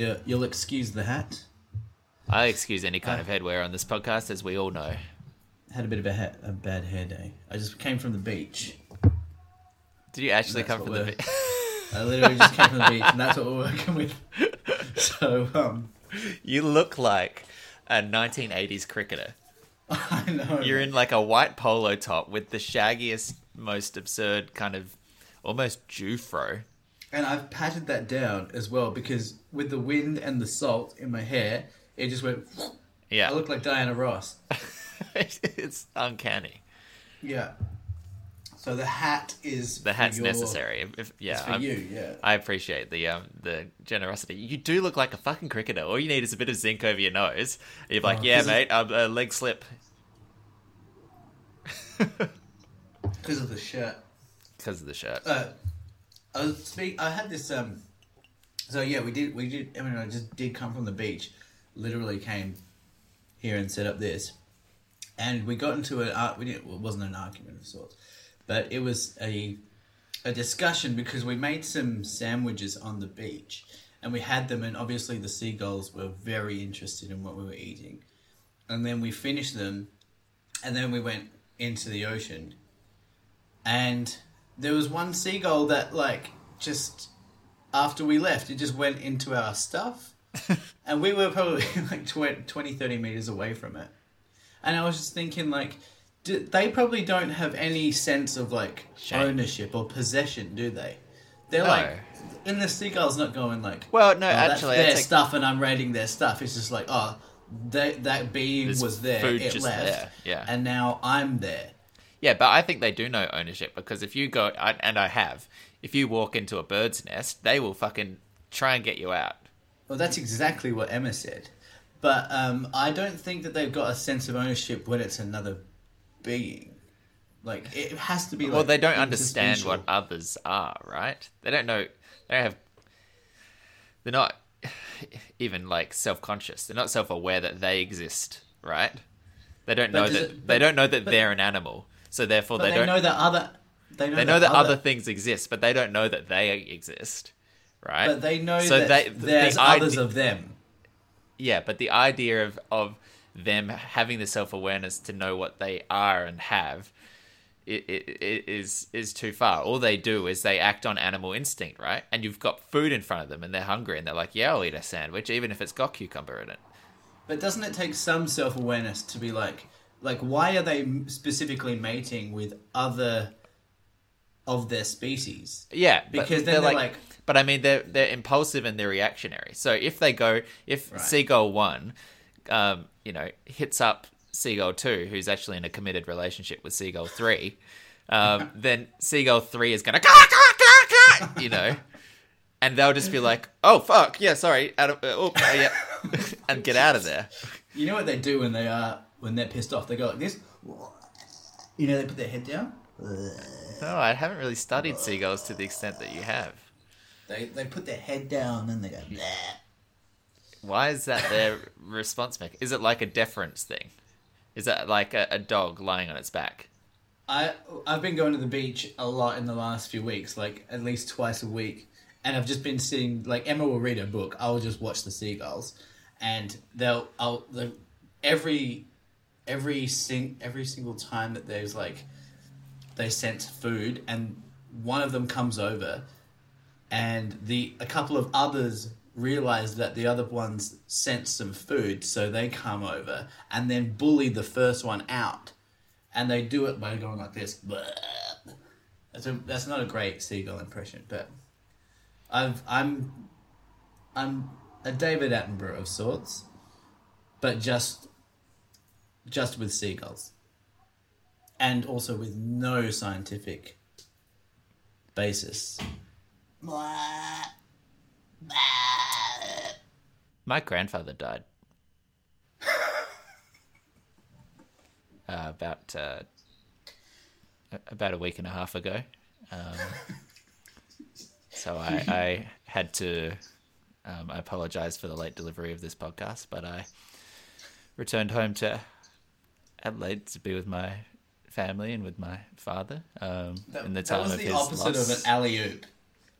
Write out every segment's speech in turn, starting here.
Yeah, you'll excuse the hat. I excuse any kind of headwear on this podcast, as we all know. Had a bit of a, ha- a bad hair day. I just came from the beach. Did you actually come from the? we're- I literally just came from the beach, and that's what we're working with. So, um, you look like a 1980s cricketer. I know. You're in like a white polo top with the shaggiest, most absurd kind of almost Jewfro. And I've patted that down as well because with the wind and the salt in my hair, it just went. Yeah, I look like Diana Ross. it's uncanny. Yeah. So the hat is The hat's your- necessary. If, yeah, It's for I'm- you, yeah. I appreciate the um the generosity. You do look like a fucking cricketer. All you need is a bit of zinc over your nose. You're like, Oh, yeah, mate, I'm a leg slip because of the shirt. because of the shirt. Uh, I was speak. I had this. Um. So yeah, we did. We did. I mean, I just did come from the beach. Literally came here and set up this, and we got into an. ar- We didn't. Well, it wasn't an argument of sorts, but it was a a discussion because we made some sandwiches on the beach, and we had them, and obviously the seagulls were very interested in what we were eating, and then we finished them, and then we went into the ocean, and there was one seagull that like just after we left it just went into our stuff. And we were probably like 20, 20 30 meters away from it. And i was just thinking like do, they probably don't have any sense of like Shame. ownership or possession do they? They're No. like and the seagull's not going like Well, no, "Oh, actually, that's their stuff and i'm raiding their stuff. It's just like oh they, that being There's was there. it left. there, yeah. and now i'm there Yeah, but I think they do know ownership because if you go, and I have, if you walk into a bird's nest, they will fucking try and get you out. Well, that's exactly what Emma said. But um, I don't think that they've got a sense of ownership when it's another being. Like, it has to be like. well, they don't understand what others are, right? They don't know. They don't have. They're not even like self-conscious. They're not self-aware that they exist, right? They don't But know that. it- they don't know that but- they're an animal, so therefore they, they, don't. know that other. They know, they know that other things exist, but they don't know that they exist, right? But they know So that they- there's the others ide- of them. Yeah, but the idea of of them having the self awareness to know what they are and have it, it, it is is too far. All they do is they act on animal instinct, right? And you've got food in front of them, and they're hungry, and they're like, "Yeah, I'll eat a sandwich, even if it's got cucumber in it." But doesn't it take some self awareness to be like, like, why are they specifically mating with other of their species? Yeah, Because then they're like- but I mean, they're they're impulsive and they're reactionary. So if they go, if Right. seagull one, um, you know, hits up seagull two, who's actually in a committed relationship with seagull three, um, then seagull three is gonna, "Caw, caw, caw, caw," you know, and they'll just be like, "Oh fuck, yeah, sorry, out of, uh, oh, uh, yeah," and get out of there. You know what they do when they are when they're pissed off? They go like this. You know, they put their head down. No, I haven't really studied seagulls to the extent that you have. They they put their head down and they go. Bleh. Why is that their response mechanism? Is it like a deference thing? Is that like a, a dog lying on its back? I I've been going to the beach a lot in the last few weeks, like at least twice a week, and I've just been sitting. Like Emma will read a book, I will just watch the seagulls, and they'll I'll the, every every sing every single time that there's like they sent food, and one of them comes over, and the a couple of others realize that the other ones sent some food, so they come over and then bully the first one out and they do it by going like this. That's a, that's not a great seagull impression, but I've I'm I'm a David Attenborough of sorts, but just just with seagulls, and also with no scientific basis. My grandfather died uh, about uh, about a week and a half ago. Um, so I, I had to. Um, I apologize for the late delivery of this podcast, but I returned home to Adelaide to be with my family and with my father um, That, in the that time was of the his opposite loss. of an alley oop.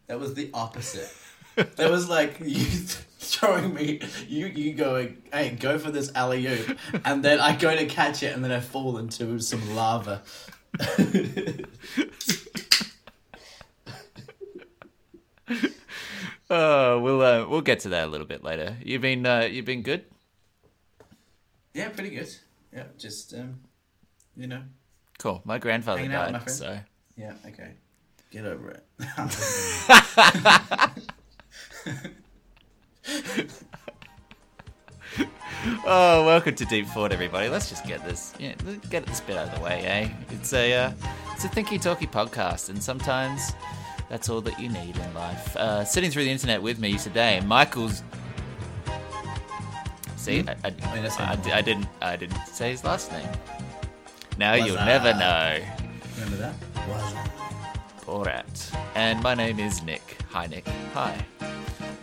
That was the opposite. that was like you showing me you you going, hey, go for this alley oop, and then I go to catch it, and then I fall into some lava. Oh, we'll uh, we'll get to that a little bit later. You've been uh, you've been good. yeah, pretty good. Yeah, just um, you know, Cool. My grandfather Hanging out with my died, so yeah, okay, get over it. Oh, welcome to Deep Thought, everybody. Let's just get this, yeah, get this bit out of the way, eh? It's a, uh, it's a thinky talky podcast, and sometimes that's all that you need in life. Uh, sitting through the internet with me today, Michael's. See, I, I, Wait, I, I didn't, I didn't say his last name. Now you'll that? never know. Remember that? Was Borat. And my name is Nick. Hi, Nick. Hi.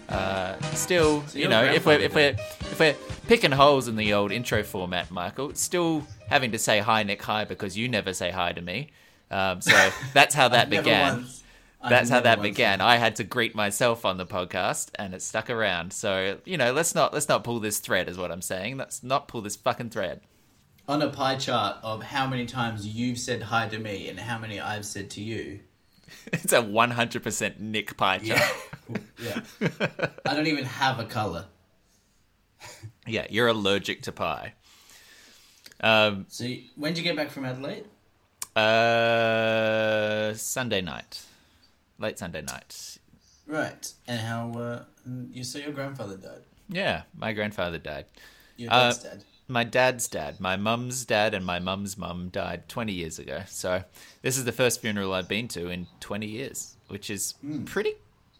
Uh, still, So you know, if we're if we're if we're picking holes in the old intro format, Michael, still having to say hi, Nick, hi, because you never say hi to me. Um, so that's how that began. once. That's how that began. I had to greet myself on the podcast, and it stuck around. So you know, let's not let's not pull this thread, is what I'm saying. Let's not pull this fucking thread. on a pie chart of how many times you've said hi to me and how many I've said to you. It's a 100% Nick pie chart. Yeah. yeah. I don't even have a color. Yeah, you're allergic to pie. Um, So when did you get back from Adelaide? uh, Sunday night, late Sunday night. Right. And how uh, you say your grandfather died? Yeah, my grandfather died. Your Uh, dad's dad. My dad's dad, my mum's dad, and my mum's mum died 20 years ago. So this is the first funeral I've been to in 20 years, which is pretty,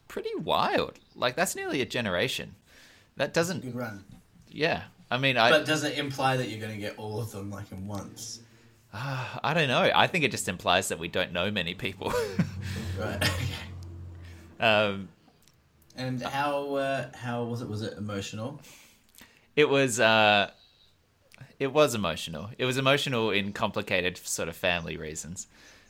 pretty wild. Like that's nearly a generation. That doesn't, Good run. yeah. I mean, I, But does it imply that you're going to get all of them like in once? I don't know. I think it just implies that we don't know many people. Right. um, and how uh, how was it? Was it emotional? It was uh it was emotional. It was emotional in complicated sort of family reasons.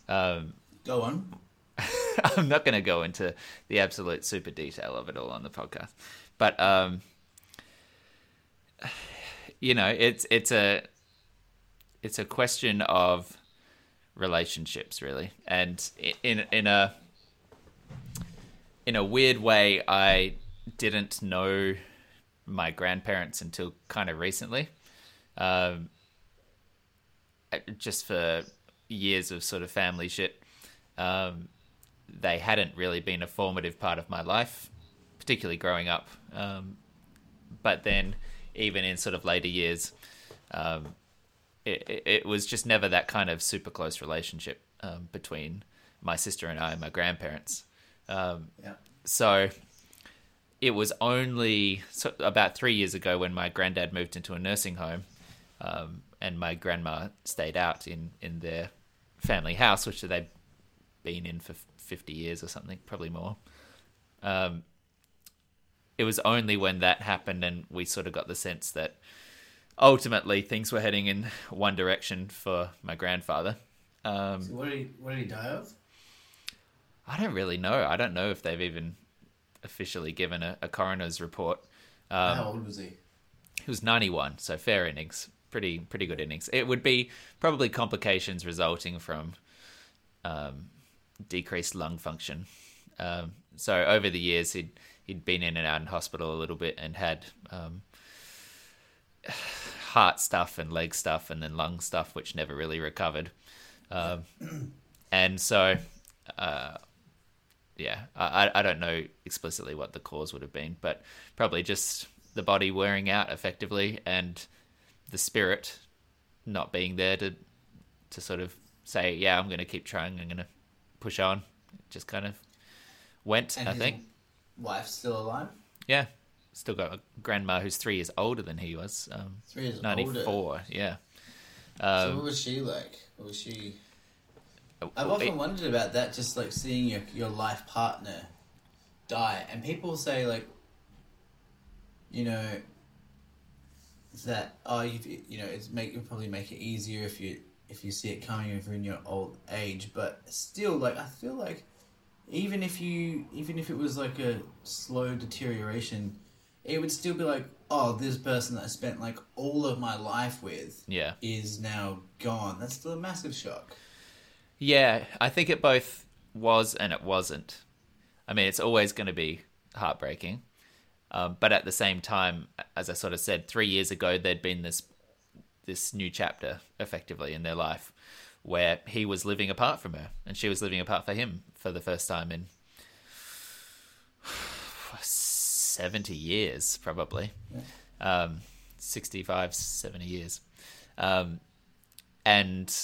Um Go on. I'm not going to go into the absolute super detail of it all on the podcast. But um you know, it's it's a it's a question of relationships really. And in in a in a weird way I didn't know my grandparents until kind of recently. Um, just for years of sort of family shit, um, they hadn't really been a formative part of my life, particularly growing up. Um, but then, even in sort of later years, um, it, it, was just never that kind of super close relationship um, between my sister and I and my grandparents. Um, Yeah. so it was only so about three years ago when my granddad moved into a nursing home um, and my grandma stayed out in, in their family house, which they'd been in for 50 years or something, probably more. Um, it was only when that happened and we sort of got the sense that ultimately things were heading in one direction for my grandfather. Um, So what did he what did he die of? I don't really know. I don't know if they've even officially given a, a coroner's report. Um, how old was he? He was 91, so fair innings. Pretty pretty good innings. It would be probably complications resulting from um, decreased lung function. Um, so over the years, he'd he'd been in and out in hospital a little bit and had um, heart stuff and leg stuff and then lung stuff, which never really recovered. Um, and so, uh, yeah, I, I don't know explicitly what the cause would have been, but probably just the body wearing out effectively and the spirit not being there to to sort of say, yeah, I'm going to keep trying, I'm going to push on. Just kind of went, And I think. Wife's still alive? Yeah, still got a grandma who's three years older than he was. Um, Three years Ninety older. four, yeah. So Um, what was she like? What was she? I've it- often wondered about that, just like seeing your your life partner die, and people say like, you know, that oh, you you know, it's make it probably make it easier if you if you see it coming if you're in your old age, but still, like I feel like even if you even if it was like a slow deterioration, it would still be like, oh, this person that I spent like all of my life with Yeah. is now gone. That's still a massive shock. Yeah, I think it both was and it wasn't. I mean, it's always going to be heartbreaking. Um, but at the same time, as I sort of said, three years ago, there'd been this this new chapter effectively in their life where he was living apart from her and she was living apart for him for the first time in 70 years, probably. Um, 65, 70 years. Um, and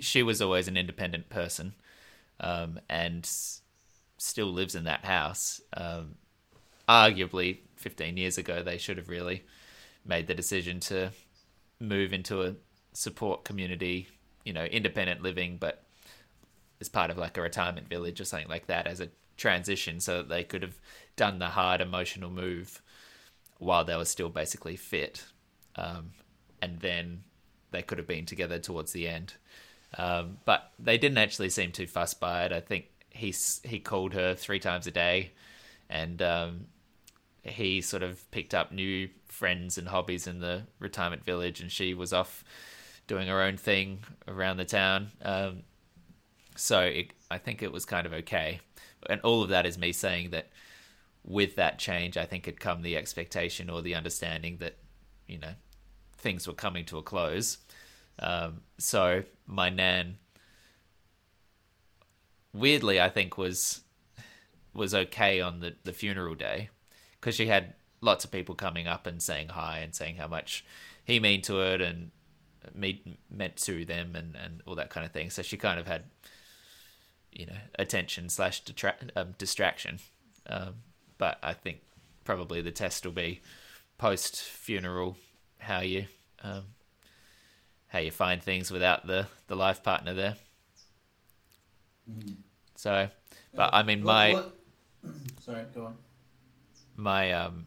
she was always an independent person um, and still lives in that house. Um, arguably, 15 years ago, they should have really made the decision to move into a support community, you know, independent living, but as part of like a retirement village or something like that as a transition so that they could have done the hard emotional move while they were still basically fit. Um, and then they could have been together towards the end. Um, but they didn't actually seem too fussed by it. I think he he called her three times a day, and um, he sort of picked up new friends and hobbies in the retirement village, and she was off doing her own thing around the town. Um, so it, I think it was kind of okay, and all of that is me saying that with that change, I think had come the expectation or the understanding that you know things were coming to a close. Um, so my nan, weirdly, I think was was okay on the the funeral day because she had lots of people coming up and saying hi and saying how much he mean to it and me meant to them and and all that kind of thing. So she kind of had you know attention slash detra- um, distraction. Um, but I think probably the test will be post funeral how you um, how you find things without the the life partner there. So, but I mean, What- my what- Sorry, go on. my um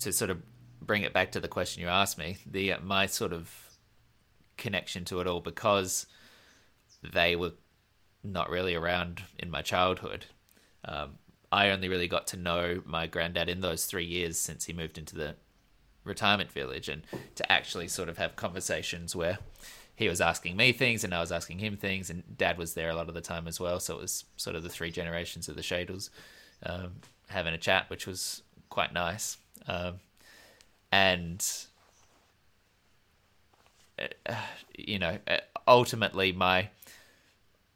to sort of bring it back to the question you asked me, the uh, my sort of connection to it all because they were not really around in my childhood. Um, I only really got to know my granddad in those three years since he moved into the retirement village, and to actually sort of have conversations where he was asking me things and I was asking him things, and Dad was there a lot of the time as well. So it was sort of the three generations of the Shadles um, having a chat, which was quite nice. Um, and uh, you know, uh, ultimately, my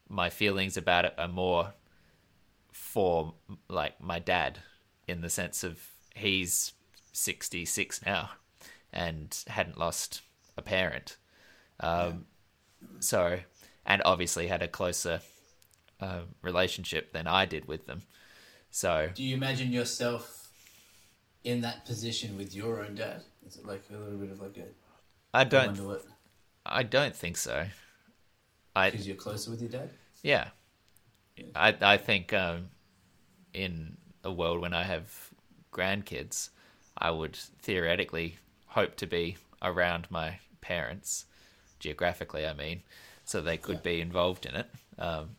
my feelings about it are more for like my dad in the sense of he's 66 now and hadn't lost a parent um, so and obviously had a closer uh, relationship than i did with them so Do you imagine yourself in that position with your own dad? Is it like a little bit of like a? I don't what i don't think so i because you're closer with your dad? Yeah, I I think um, in a world when I have grandkids, I would theoretically hope to be around my parents, geographically. I mean, so they could be involved in it. Um,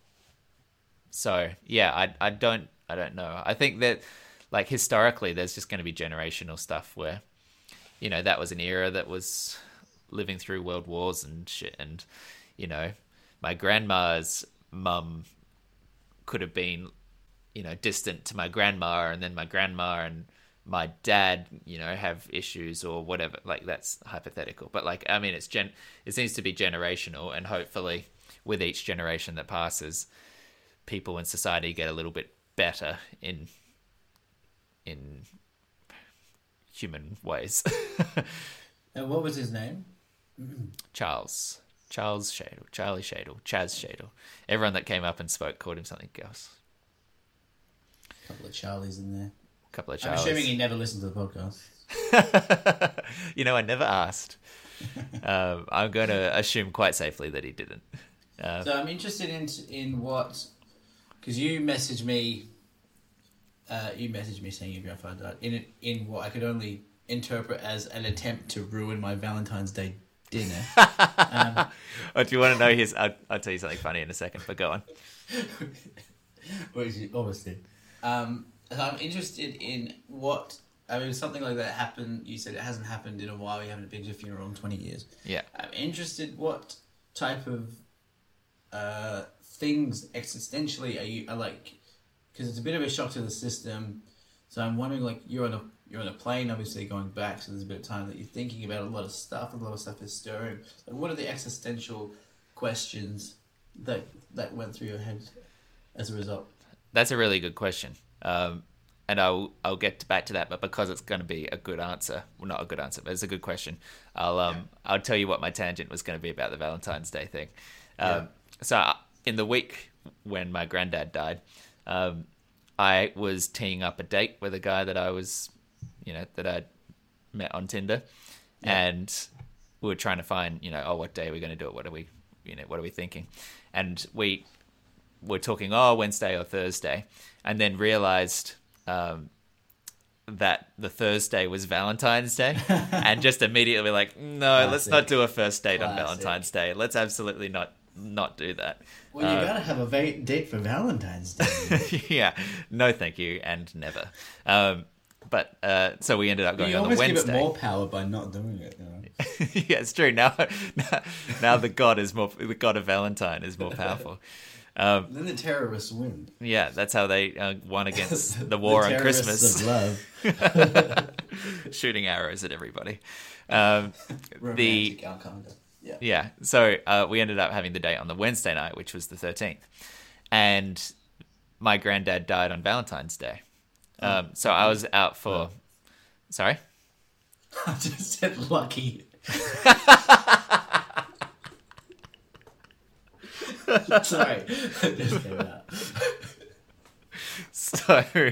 so yeah, I I don't I don't know. I think that like historically, there's just going to be generational stuff where you know that was an era that was living through world wars and shit and you know my grandma's mum could have been you know distant to my grandma and then my grandma and my dad you know have issues or whatever like that's hypothetical. But like i mean it's gen it seems to be generational and hopefully with each generation that passes people in society get a little bit better in in human ways. And what was his name? charles. Charles shadle. Charlie shadle. Chaz shadle. Everyone that came up and spoke called him something else A couple of Charlies in there. a couple of I'm assuming he never listened to the podcast. you know, I never asked. um, I'm going to assume quite safely that he didn't. Uh, So I'm interested in in what because you messaged me. Uh, you messaged me saying your grandfather died in in what I could only interpret as an attempt to ruin my Valentine's Day dinner. um, oh, do you want to know his? I'll, I'll tell you something funny in a second, but go on. which you obviously. Um, I'm interested in what I mean. Something like that happened. You said it hasn't happened in a while. You haven't been to a funeral in twenty years. Yeah. I'm interested. What type of uh, things existentially are you are like? Because it's a bit of a shock to the system. So I'm wondering, like, you're on a you're on a plane, obviously going back. So there's a bit of time that you're thinking about a lot of stuff. A lot of stuff is stirring. Like, what are the existential questions that that went through your head as a result? That's a really good question. Um, and I'll I'll get back to that, but because it's going to be a good answer, well, not a good answer, but it's a good question. I'll um Yeah. I'll tell you what my tangent was going to be about the Valentine's Day thing. Um, Yeah. So uh, in the week when my granddad died, um, I was teeing up a date with a guy that I was, you know, that I'd met on Tinder, Yeah. and we were trying to find, you know, oh, what day are we going to do it? What are we, you know, what are we thinking? And we were talking, oh, Wednesday or Thursday, and then realized um, that the Thursday was Valentine's Day, and just immediately like, no, let's not do a first date on Valentine's Day. Let's absolutely not not do that. Well, you Uh, gotta have a va- date for Valentine's Day. yeah, no, thank you, and never. Um, but uh, so we ended up going on the almost give it Wednesday. more power by not doing it. You know? yeah, it's true. Now, now, now the god is more. The god of Valentine is more powerful. Um, Then the terrorists win. yeah, that's how they uh, won against the war on Christmas, shooting arrows at everybody. Um, Romantic Al Qaeda. Yeah. yeah, so uh, we ended up having the date on the Wednesday night, which was the thirteenth, and my granddad died on Valentine's Day. Um, so I was out for. Sorry. I just said lucky. Sorry. So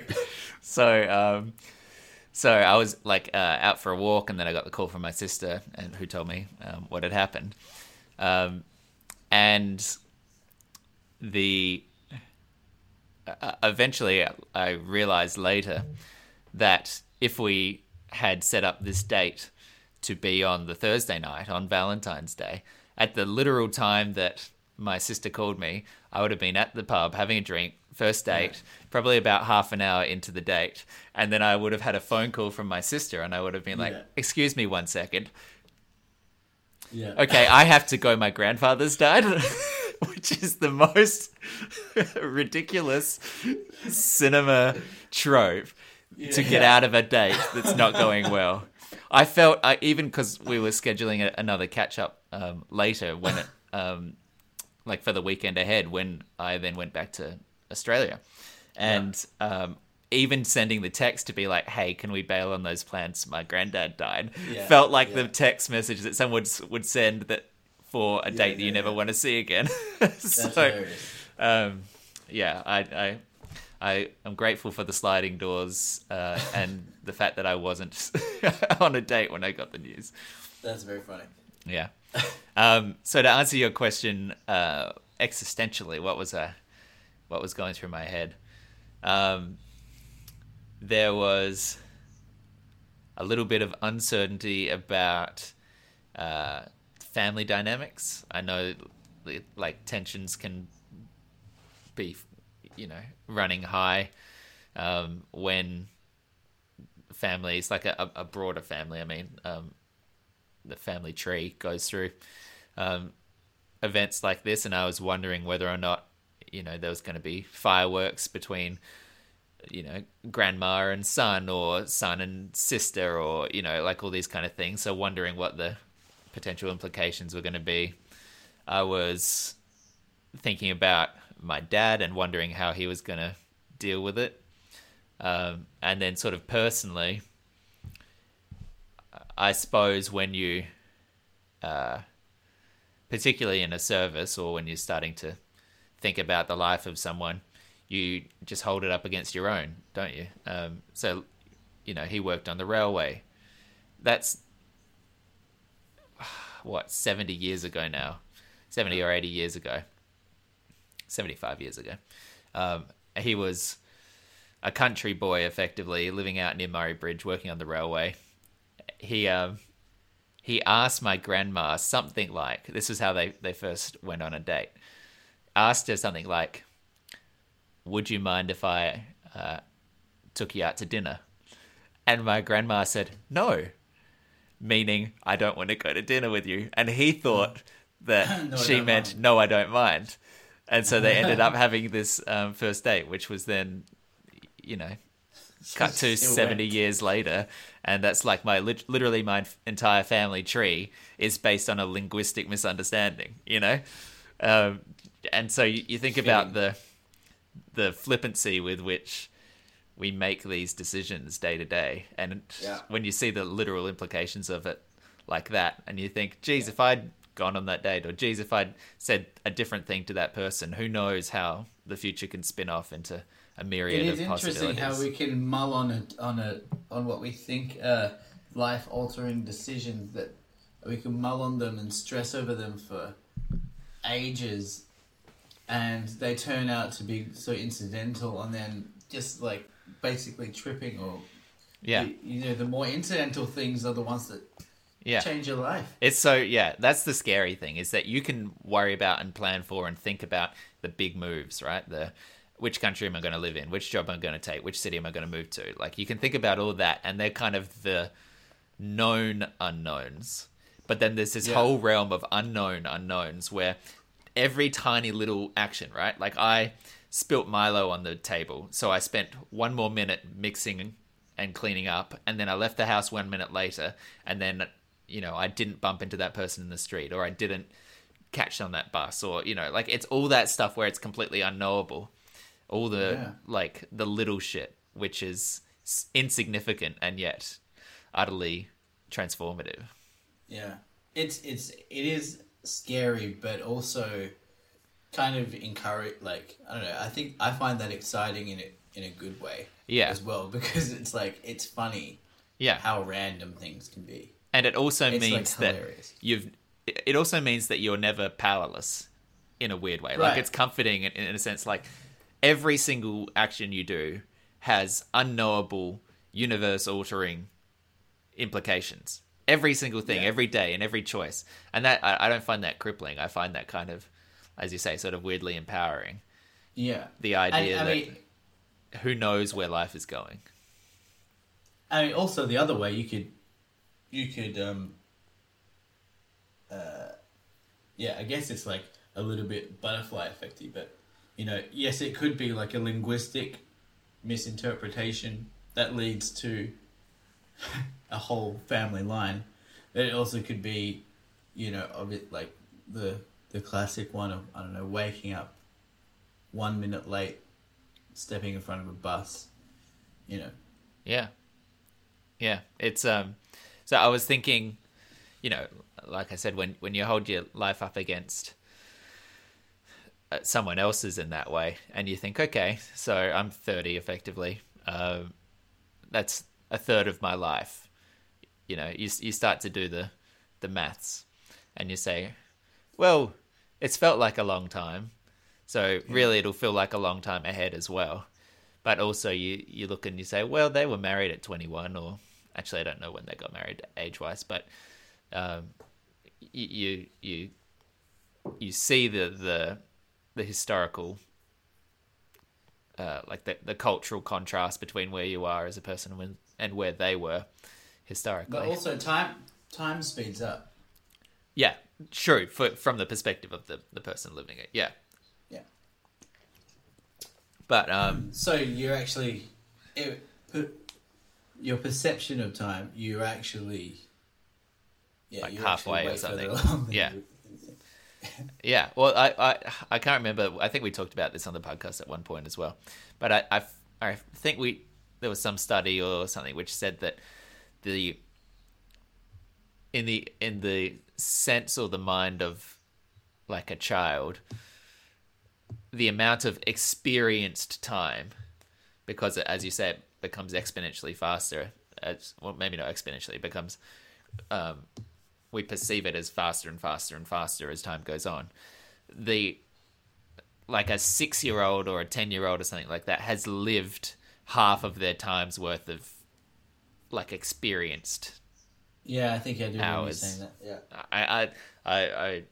so um so I was like uh, out for a walk, and then I got the call from my sister, and who told me um, what had happened. Um, and the uh, eventually, I realized later that if we had set up this date to be on the Thursday night on Valentine's Day, at the literal time that my sister called me, I would have been at the pub having a drink, first date, probably about half an hour into the date, and then I would have had a phone call from my sister, and I would have been like, Yeah. "Excuse me, one second. Yeah. Okay, I have to go. My grandfather's died." Which is the most ridiculous cinema trope to get out of a date that's not going well. I felt I, even because we were scheduling a, another catch up um, later when it um, like for the weekend ahead when I then went back to Australia, and um, even sending the text to be like, "Hey, can we bail on those plans? My granddad died." Yeah, Felt like the text message that someone would would send that for a date that you yeah, never want to see again. So um, yeah, I, I, I am grateful for the sliding doors uh, and the fact that I wasn't on a date when I got the news. That's very funny. Yeah. Um, so to answer your question, uh, existentially, what was I, what was going through my head? Um, there was a little bit of uncertainty about uh, family dynamics. I know, like tensions can be, you know, running high um, when families, like a, a broader family. I mean, um, the family tree goes through um, events like this, and I was wondering whether or not you know there was going to be fireworks between you know grandma and son, or son and sister, or you know like all these kind of things. So wondering what the potential implications were going to be. I was thinking about my dad and wondering how he was going to deal with it. Um, and then, sort of personally, I suppose when you, uh, particularly in a service or when you're starting to think about the life of someone, you just hold it up against your own, don't you? Um, so, you know, he worked on the railway. That's what, 70 years ago now, 70 or 80 years ago, 75 years ago. Um, he was a country boy, effectively, living out near Murray Bridge, working on the railway. He, um, he asked my grandma something like this is how they, they first went on a date. Asked her something like, Would you mind if I uh, took you out to dinner?" And my grandma said, "No," meaning I don't want to go to dinner with you. And he thought that No, she meant, mind. "No, I don't mind." And so they ended up having this um, first date, which was then, you know, cut to Still 70 went. years later and that's like my literally my entire family tree is based on a linguistic misunderstanding you know um, and so you, you think about the the flippancy with which we make these decisions day to day and Yeah. when you see the literal implications of it like that and you think geez if i'd gone on that date or geez if i'd said a different thing to that person who knows how the future can spin off into a myriad It of is interesting how we can mull on it on a on what we think uh, life altering decisions that we can mull on them and stress over them for ages, and they turn out to be so incidental, and then just like basically tripping or yeah you, you know the more incidental things are the ones that yeah change your life. It's so yeah, that's the scary thing is that you can worry about and plan for and think about the big moves, right? The which country am I going to live in? Which job am I going to take? Which city am I going to move to? Like you can think about all that and they're kind of the known unknowns. But then there's this Yeah. whole realm of unknown unknowns where every tiny little action, right? Like I spilt Milo on the table, so I spent one more minute mixing and cleaning up, and then I left the house one minute later, and then you know I didn't bump into that person in the street, or I didn't catch on that bus, or you know, like it's all that stuff where it's completely unknowable, all the Yeah. like the little shit, which is insignificant and yet utterly transformative. Yeah, it's it's it is scary, but also kind of encourage. Like I don't know. I think I find that exciting in it in a good way. Yeah. as well because it's like it's funny Yeah, how random things can be. and it also It's, like, means that hilarious. you've it also means that you're never powerless in a weird way like it's comforting in, in a sense like every single action you do has unknowable universe altering implications. Every single thing Yeah. every day and every choice. And that I, I don't find that crippling. I find that kind of as you say sort of weirdly empowering. Yeah, the idea I that mean, who knows where life is going. I mean, also the other way you could, you could, um, uh, yeah, I guess it's like a little bit butterfly effecty, but you know, yes, it could be like a linguistic misinterpretation that leads to a whole family line. But it also could be, you know, of it like the the classic one of I don't know, waking up one minute late, stepping in front of a bus, you know. Yeah. Yeah. It's um so I was thinking, you know, like I said when when you hold your life up against someone else's in that way and you think, okay, so I'm 30 effectively. Um that's a third of my life. You know, you you start to do the the maths and you say, well, it's felt like a long time. So really it'll feel like a long time ahead as well but also you you look and you say, well, they were married at 21, or actually, I don't know when they got married age wise, but um, you you you see the the the historical. Uh, like the the cultural contrast between where you are as a person and, and where they were historically. But also time time speeds up. yeah, true. For, from the perspective of the, the person living it, yeah. Yeah. But um, So you're actually it, your perception of time. You're actually yeah, Like you're halfway or actually further something. Yeah. Yeah, well, I, I I can't remember. I think we talked about this on the podcast at one point as well. But I I, I think we there was some study or something which said that the in the in the sense or the mind of like a child, the amount of experienced time, because it, as you said, becomes exponentially faster. As, well, maybe not exponentially, it becomes um, we perceive it as faster and faster and faster as time goes on. The like a six year old or a ten year old or something like that has lived half of their time's worth of like experienced. Yeah, I think I do remember Hours. saying that. Yeah. I I I, I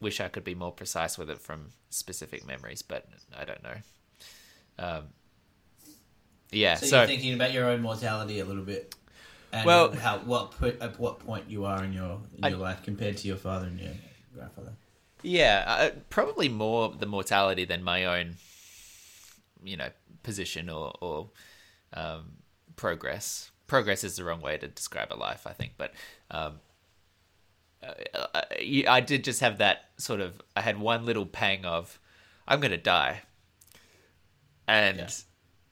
wish I could be more precise with it from specific memories, but I don't know. Um, yeah. So, So, you're thinking about your own mortality a little bit. And Well- how what put, at what point you are in your in I- life compared to your father and your grandfather. yeah, uh, probably more the mortality than my own, you know, position or or um, progress. Progress is the wrong way to describe a life, I think, but. Um, uh, I, I did just have that sort of. I had one little pang of, I'm going to die, and Yeah.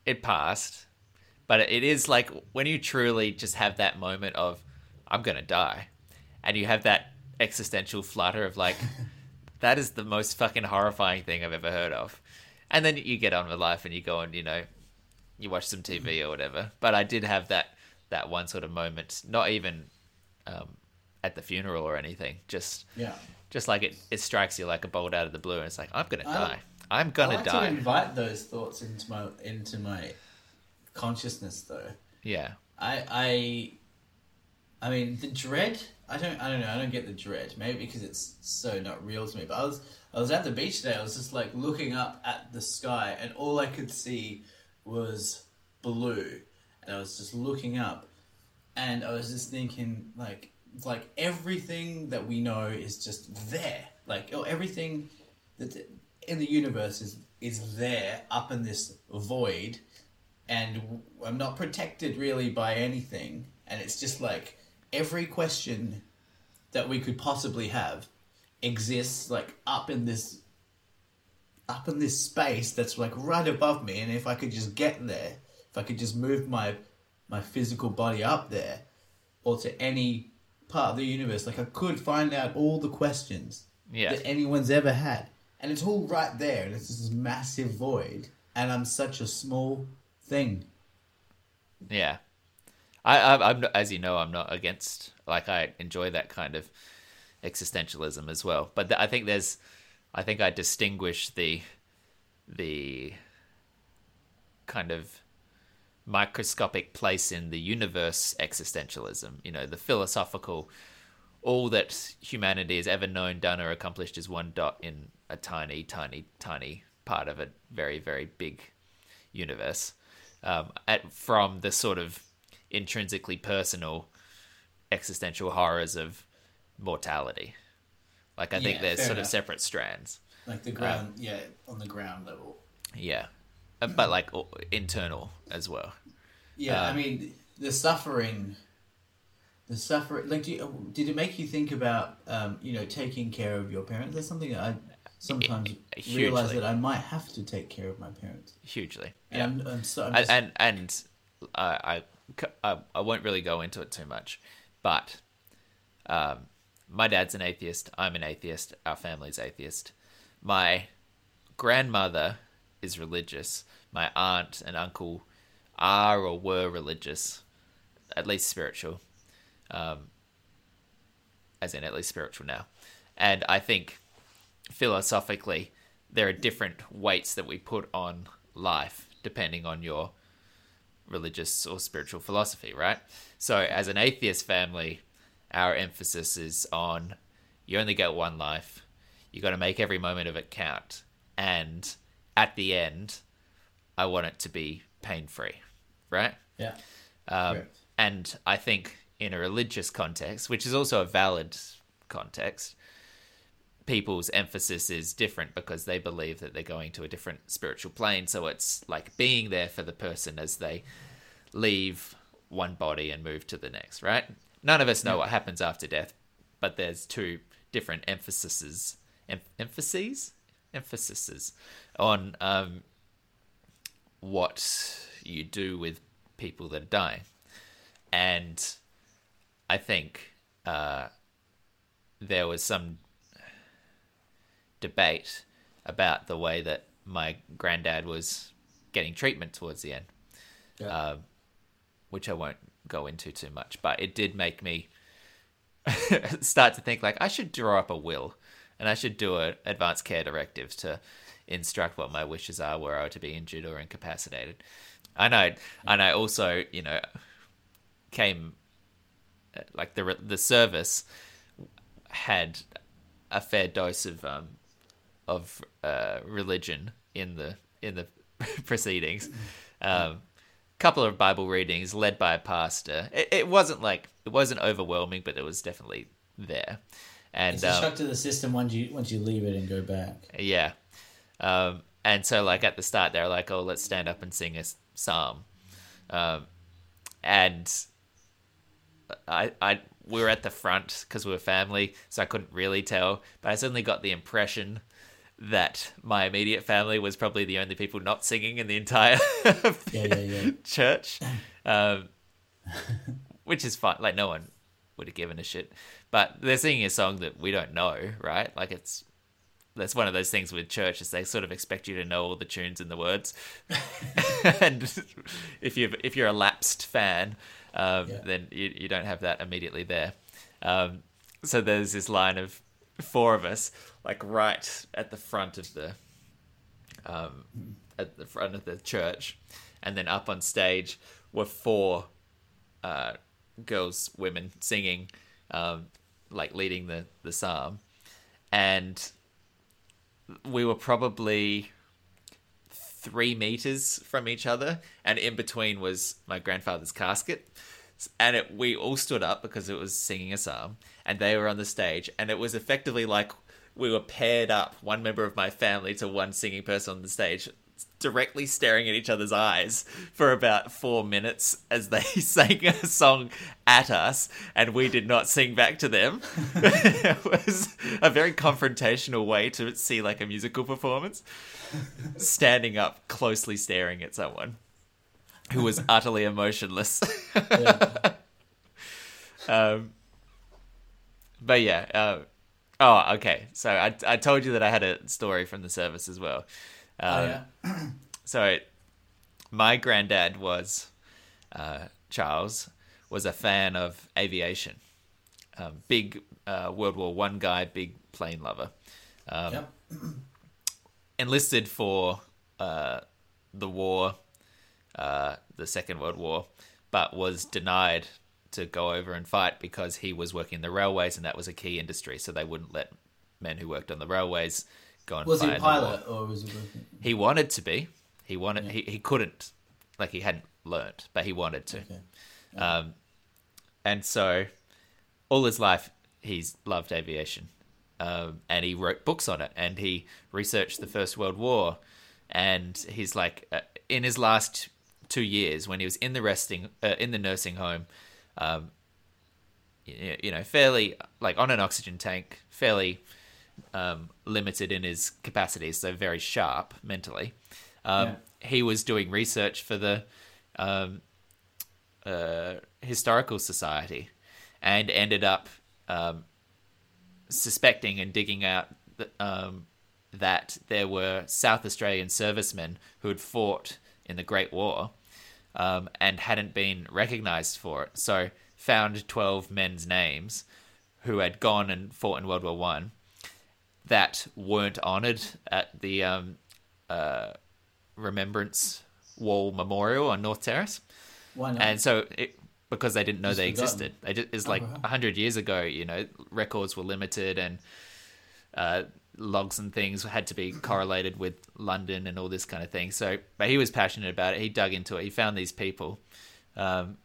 it passed. But it is like when you truly just have that moment of, I'm going to die, and you have that existential flutter of like, that is the most fucking horrifying thing I've ever heard of. And then you get on with life and you go and, you know, you watch some TV or whatever. But I did have that that one sort of moment, not even um, at the funeral or anything, just Yeah. just like it, it strikes you like a bolt out of the blue, and it's like I'm gonna die. I'm gonna I like die. to invite those thoughts into my into my consciousness, though. Yeah, I I I mean the dread. I don't I don't know. I don't get the dread. Maybe because it's so not real to me. But I was I was at the beach today. I was just like looking up at the sky, and all I could see was blue. And I was just looking up, and I was just thinking like like everything that we know is just there. Like oh, everything that in the universe is is there up in this void and I'm not protected really by anything. And it's just like every question that we could possibly have exists like up in this up in this space that's like right above me. And if I could just get there, if I could just move my my physical body up there or to any part of the universe, like I could find out all the questions Yeah. that anyone's ever had. And it's all right there, and it's this massive void. And I'm such a small thing. yeah. I, I I'm as you know, I'm not against. Like I enjoy that kind of existentialism as well. But th- I think there's, I think I distinguish the, the kind of microscopic place in the universe existentialism. You know, the philosophical, all that humanity has ever known, done, or accomplished is one dot in a tiny, tiny, tiny part of a very, very big universe. Um, at from the sort of intrinsically personal existential horrors of mortality. Like I think Yeah, fair sort of separate strands. Like the ground, yeah, on the ground level. Yeah. Uh, But like internal as well. Yeah, Uh, I mean, the suffering. The suffering. Like, do you, did it make you think about, um, you know, taking care of your parents? That's something that I sometimes hugely. realize that I might have to take care of my parents. Hugely. And I'm, I'm so. And just, and, and I, I, I, I won't really go into it too much, but um, my dad's an atheist. I'm an atheist. Our family's atheist. My grandmother is religious. My aunt and uncle are or were religious, at least spiritual, um, as in at least spiritual now. And I think philosophically, there are different weights that we put on life depending on your religious or spiritual philosophy, right? So, as an atheist family, our emphasis is on you only get one life, you got to make every moment of it count, and at the end, I want it to be pain free, right? yeah. Um, and I think in a religious context, which is also a valid context, people's emphasis is different because they believe that they're going to a different spiritual plane. So it's like being there for the person as they leave one body and move to the next, right? None of us know what happens after death, but there's two different emphases, em- emphases, emphases on um, what you do with people that die. And I think uh, there was some debate about the way that my granddad was getting treatment towards the end, Yeah. um, which I won't go into too much. But it did make me start to think like I should draw up a will and I should do an advanced care directive to instruct what my wishes are were I to be injured or incapacitated. I know, and I also, you know, came uh, like the the service had a fair dose of um of uh, religion in the in the proceedings, um, couple of Bible readings led by a pastor. It, it wasn't like it wasn't overwhelming, but it was definitely there. And It's a um, shock to the system once you once you leave it and go back. yeah. Um, and so, like, at the start, they're like, oh, let's stand up and sing a psalm. Um, and I, I, we were at the front because we were family, so I couldn't really tell. But I suddenly got the impression that my immediate family was probably the only people not singing in the entire Yeah, yeah, yeah. church, um, which is fine. Like no one would have given a shit, but they're singing a song that we don't know, right? Like it's that's one of those things with churches. They sort of expect you to know all the tunes and the words, and if you if you're a lapsed fan, um, then you you don't have that immediately there. Um, so there's this line of four of us, like right at the front of the um, at the front of the church, and then up on stage were four uh, girls, women singing, um, like leading the the psalm, and we were probably three meters from each other, and in between was my grandfather's casket. And it, we all stood up because it was singing a psalm, and they were on the stage, and it was effectively like we were paired up, one member of my family to one singing person on the stage, directly staring at each other's eyes for about four minutes as they sang a song at us, and we did not sing back to them. it was a very confrontational way to see like a musical performance. Standing up, closely staring at someone who was utterly emotionless. Yeah. Um, but yeah. Uh, oh, okay. So I I told you that I had a story from the service as well. Oh, Um, yeah. So my granddad was uh, Charles was a fan of aviation. Um, big uh, World War One guy, big plane lover. Um, yep. enlisted for uh, the war, uh, the Second World War, but was denied to go over and fight because he was working the railways and that was a key industry. So they wouldn't let men who worked on the railways go and Was fight he a in the war. pilot or was he working? He wanted to be. He wanted. He, he couldn't. Like he hadn't learnt, but he wanted to. Okay. Um, and so, all his life, he's loved aviation, um, and he wrote books on it, and he researched the First World War, and he's like, uh, in his last two years, when he was in the resting, uh, in the nursing home, um, you, know, fairly like on an oxygen tank, fairly um, limited in his capacities, so very sharp mentally. Um, Yeah. He was doing research for the um, uh, historical society and ended up um, suspecting and digging out th- um, that there were South Australian servicemen who had fought in the Great War um, and hadn't been recognized for it. So found 12 men's names who had gone and fought in World War One that weren't honored at the um, uh, Remembrance Wall Memorial on North Terrace Why not? and so it, because they didn't know Just they existed they just, it's like wow. a hundred years ago you know records were limited and uh, logs and things had to be correlated with london and all this kind of thing so but he was passionate about it he dug into it he found these people um,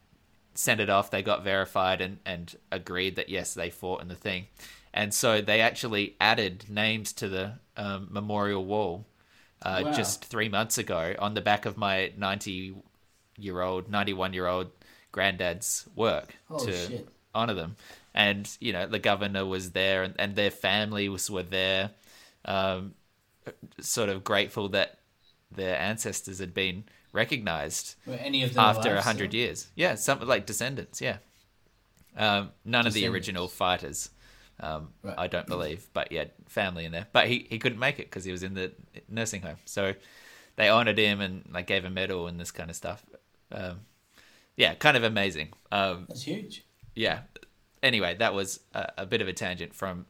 sent it off they got verified and, and agreed that yes they fought in the thing and so they actually added names to the um, memorial wall uh, Wow. just three months ago on the back of my 90 year old, 91 year old granddad's work Holy to shit. honor them. And, you know, the governor was there and, and their families were there, um, sort of grateful that their ancestors had been recognized Were any of them after a hundred years. Yeah, some like descendants. Yeah, um, none of the original fighters. Um, Right. I don't believe, but yeah, family in there. But he, he couldn't make it because he was in the nursing home. So they honored him and like gave a medal and this kind of stuff. Um, yeah, kind of amazing. Um, That's huge. yeah. Anyway, that was a, a bit of a tangent from.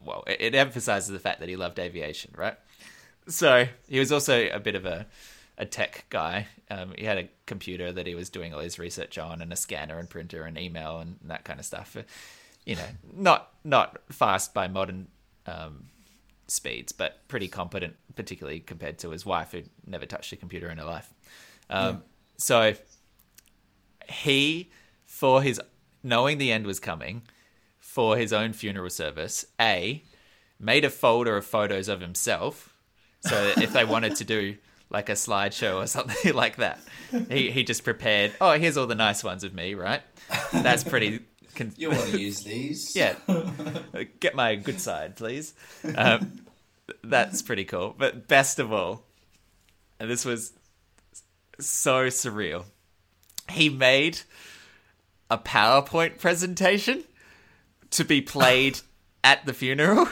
Well, it, it emphasizes the fact that he loved aviation, right? So he was also a bit of a a tech guy. Um, he had a computer that he was doing all his research on, and a scanner and printer and email and that kind of stuff. You know, not not fast by modern um, speeds, but pretty competent, particularly compared to his wife, who never touched a computer in her life. Um, so he, for his knowing the end was coming, for his own funeral service, a made a folder of photos of himself, so that if they wanted to do like a slideshow or something like that, he he just prepared. Oh, here's all the nice ones of me, right? That's pretty. Con- You want to use these? yeah, get my good side, please. Um, that's pretty cool. But best of all, and this was so surreal. He made a PowerPoint presentation to be played at the funeral,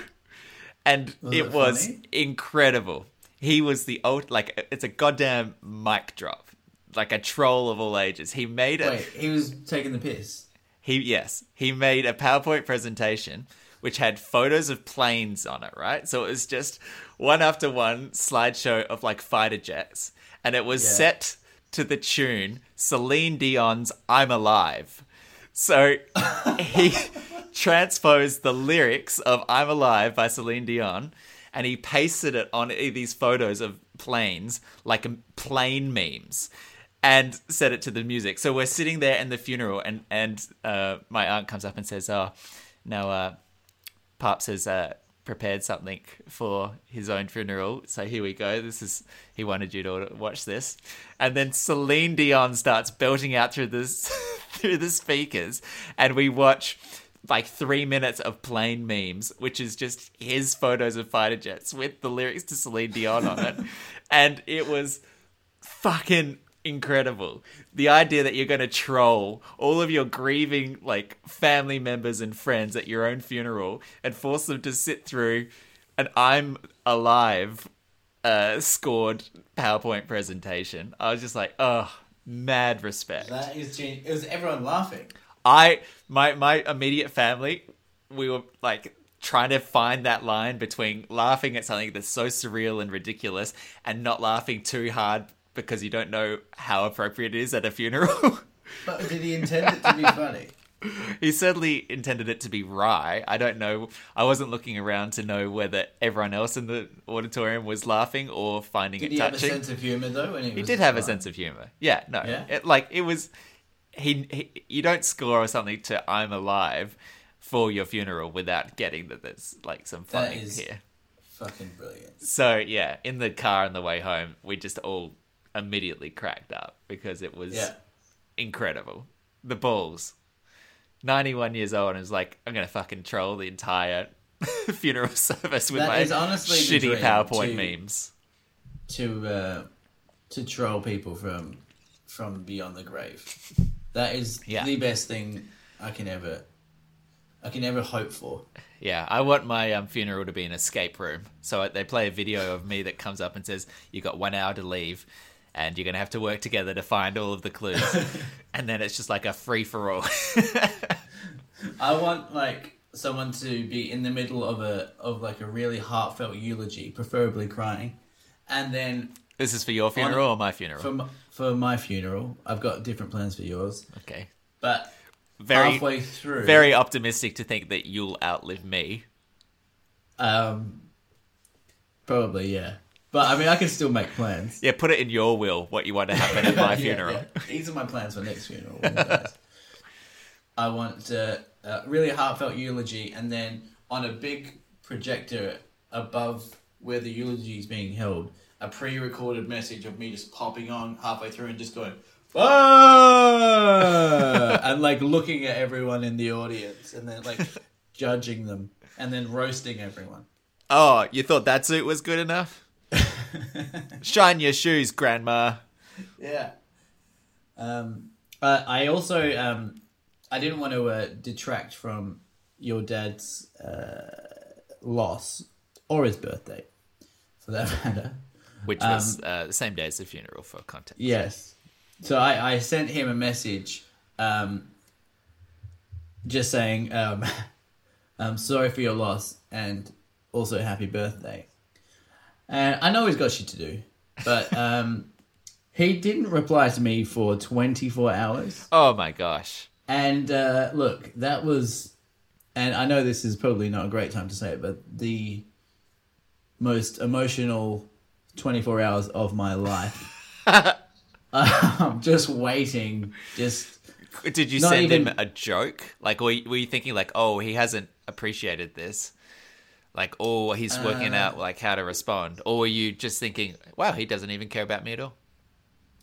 and Was it was funny? incredible. He was the old like it's a goddamn mic drop, like a troll of all ages. He made it. Wait, he was taking the piss. He yes, he made a PowerPoint presentation which had photos of planes on it, right? So it was just one after one slideshow of like fighter jets, and it was Yeah. set to the tune Celine Dion's "I'm Alive." So he transposed the lyrics of "I'm Alive" by Celine Dion, and he pasted it on these photos of planes, like um, plane memes, and set it to the music. So we're sitting there in the funeral, and and uh, my aunt comes up and says, "Oh, no, uh, Pops has uh, prepared something for his own funeral. So here we go. This is he wanted you to watch this." And then Celine Dion starts belting out through this through the speakers, and we watch like three minutes of plain memes, which is just his photos of fighter jets with the lyrics to Celine Dion on it, and it was fucking incredible. The idea that you're going to troll all of your grieving like family members and friends at your own funeral and force them to sit through an I'm alive uh scored PowerPoint presentation. I was just like, "Oh, mad respect." That is gen- It was everyone laughing. I my my immediate family, we were like trying to find that line between laughing at something that's so surreal and ridiculous and not laughing too hard because you don't know how appropriate it is at a funeral. But did he intend it to be funny? he certainly intended it to be wry. I don't know. I wasn't looking around to know whether everyone else in the auditorium was laughing or finding Did it he have a touching. sense of humor though? When he, He did have a sense of humor. Yeah, no, Yeah? It, like it was. He, he, you don't score or something to "I'm alive" for your funeral without getting that there's like some funny here. Fucking brilliant. So yeah, in the car on the way home, we just all immediately cracked up because it was Yeah. incredible. The balls. 91 years old and is like, I'm gonna fucking troll the entire funeral service with That my honestly shitty PowerPoint to- memes. To uh, to troll people from from beyond the grave. That is Yeah. the best thing I can ever I can ever hope for. Yeah, I want my um, funeral to be an escape room. So they play a video of me that comes up and says, "You got one hour to leave, and you're gonna have to work together to find all of the clues." and then it's just like a free for all. I want like someone to be in the middle of a of like a really heartfelt eulogy, preferably crying, and then this is for your funeral or my funeral? for m- for my funeral, I've got different plans for yours, okay, but very halfway through, very optimistic to think that you'll outlive me. um, probably yeah. But I mean, I can still make plans. Yeah, put it in your will what you want to happen at my Yeah, funeral. yeah. These are my plans for next funeral. when it dies. I want uh, a really heartfelt eulogy, and then on a big projector above where the eulogy is being held, a pre-recorded message of me just popping on halfway through and just going, and like looking at everyone in the audience, and then like judging them, and then roasting everyone. Oh, you thought that suit was good enough? Shine your shoes, Grandma. Yeah. Um, but I also um, I didn't want to uh, detract from your dad's uh, loss or his birthday, for that matter. Which was uh, the same day as the funeral for context. Yes. So I, I sent him a message, um, just saying, um, I'm sorry for your loss and also happy birthday. And I know he's got shit to do, but um, he didn't reply to me for 24 hours. Oh my gosh. And uh, look, that was, and I know this is probably not a great time to say it, but the most emotional 24 hours of my life. I'm just waiting. Just Did you send even- him a joke? Like, were you, were you thinking like, oh, he hasn't appreciated this? Like, oh, he's working Uh. out like how to respond, or were you just thinking, wow, he doesn't even care about me at all?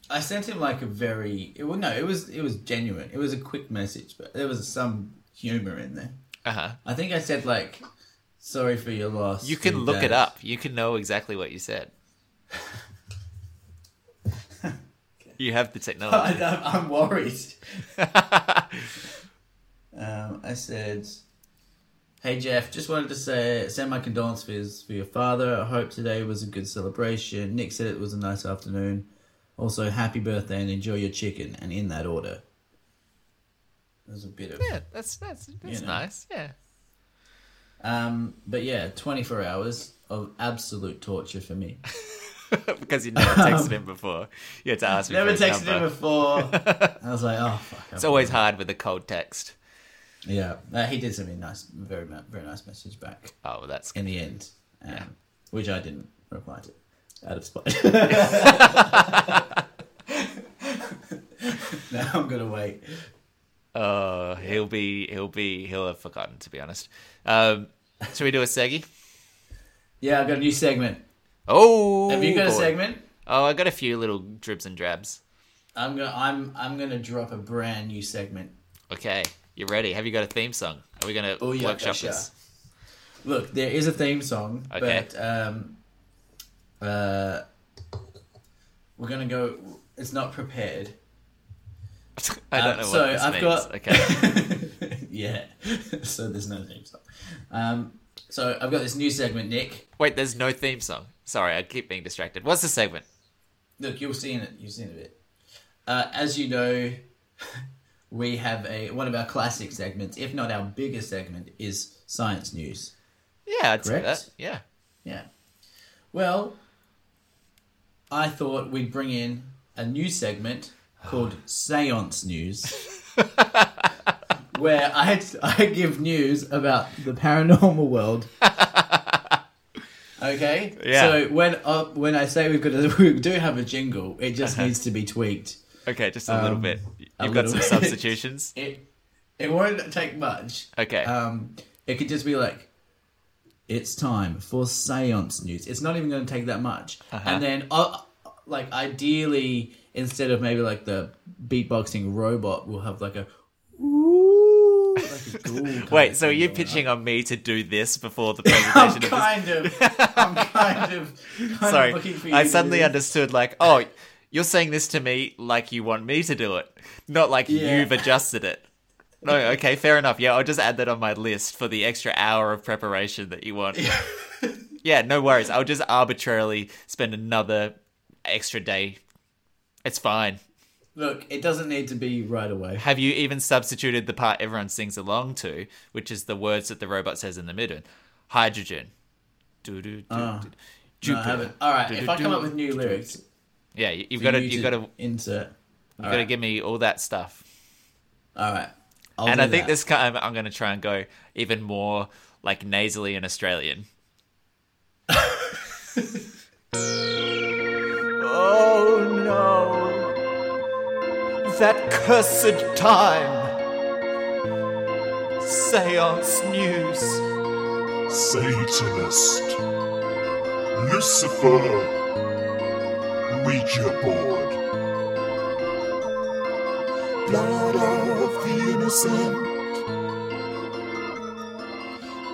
I sent him like a very. It, well, no, it was it was genuine. It was a quick message, but there was some humor in there. Uh huh. I think I said like, "Sorry for your loss." You can look it up. You can know exactly what you said. you have the technology. I, I'm worried. Um, I said, "Hey Jeff, just wanted to say send my condolences for your father. I hope today was a good celebration. Nick said it was a nice afternoon. Also, happy birthday and enjoy your chicken. And in that order." There's a bit of yeah, that's that's that's know. nice. Yeah. Um, but yeah, 24 hours of absolute torture for me. because you never texted him before. You had to ask me. Never texted him before. I was like, oh fuck. It's always hard with a cold text. Yeah, uh, he did send me a nice, very, very nice message back Oh, well, that's in the end, um, Yeah. which I didn't reply to out of spite. now I'm gonna wait. Oh, he'll be he'll be he'll have forgotten to be honest. Um, should we do a seggy? Yeah, I've got a new segment. Oh, Have you got a segment? Oh, I got a few little dribs and drabs. I'm gonna, I'm, I'm gonna drop a brand new segment. Okay, you ready? Have you got a theme song? Are we gonna Oh, yeah, workshop gotcha. this? Look, there is a theme song, Okay. but um, uh, we're gonna go. It's not prepared. I don't Um, know so what this I've means. got- Okay, yeah. so there's no theme song. Um, so I've got this new segment, Nick. wait, there's no theme song. Sorry, I keep being distracted. What's the segment? Look, you'll see in it. You've seen it. a bit. Uh, as you know, we have a one of our classic segments, if not our biggest segment, is science news. Yeah, I'd say Correct? that. Yeah. Yeah. Well, I thought we'd bring in a new segment called Seance News, where I I give news about the paranormal world. Okay. Yeah. So when uh, when I say we've got a, we do have a jingle, it just needs to be tweaked. Okay, just a little Um, bit. You've got some bit. substitutions. It it won't take much. Okay. Um, it could just be like, it's time for seance news. It's not even going to take that much. Uh-huh. And then, uh, like, ideally, instead of maybe like the beatboxing robot, we'll have like a. Ooh, like a Wait, so are you pitching on. me to do this before the I'm presentation of kind of, I'm kind of, kind Sorry, of looking for you I suddenly understood. Like, oh, you're saying this to me like you want me to do it, not like Yeah. you've adjusted it. No, okay, fair enough. Yeah, I'll just add that on my list for the extra hour of preparation that you want. yeah, no worries. I'll just arbitrarily spend another extra day. It's fine. Look, it doesn't need to be right away. Have you even substituted the part everyone sings along to, which is the words that the robot says in the middle? Hydrogen. Do do do. Do. No, I Jupiter. haven't. All right, if I come up with new lyrics, Yeah, you- you've got to you you've got to insert. you've got to give me all that stuff. All right. I'll and I think that. this time I'm going to try and go even more like nasally and Australian. oh no! That cursed time! Seance news! Satanist, Lucifer, Ouija board. Blood of the innocent,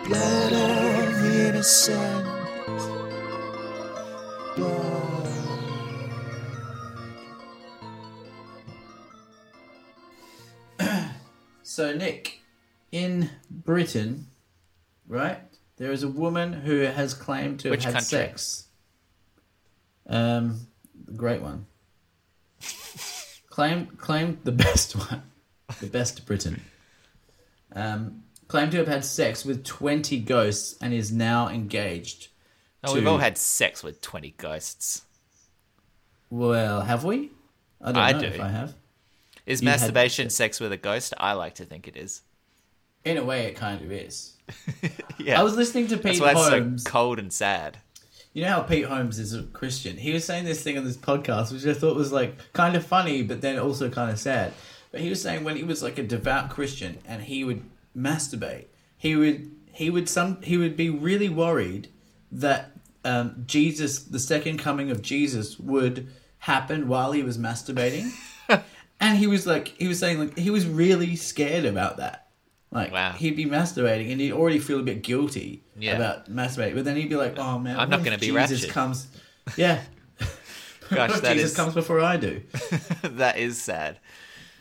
blood of the innocent. Blood. So, Nick, in Britain, right, there is a woman who has claimed to have had country? sex. Um, the great one. claim claim the best one, the best Britain. Um, claimed to have had sex with twenty ghosts and is now engaged. Oh, we've all had sex with 20 ghosts. Well, have we? I don't I know do. if I have. Is had masturbation sex with a ghost? I like to think it is. In a way, it kind of is. Yeah. I was listening to Pete That's why it's Holmes. so cold and sad. You know how Pete Holmes is a Christian. He was saying this thing on this podcast, which I thought was like kind of funny, but then also kind of sad. But he was saying when he was like a devout Christian and he would masturbate, he would he would some he would be really worried that um, Jesus, the second coming of Jesus, would happen while he was masturbating, and he was like he was saying like he was really scared about that. Like Wow. he'd be masturbating and he'd already feel a bit guilty Yeah. about masturbating, but then he'd be like, "Oh man, I'm not gonna be Jesus ratchet." comes, yeah, Gosh, Jesus is comes before I do." that is sad.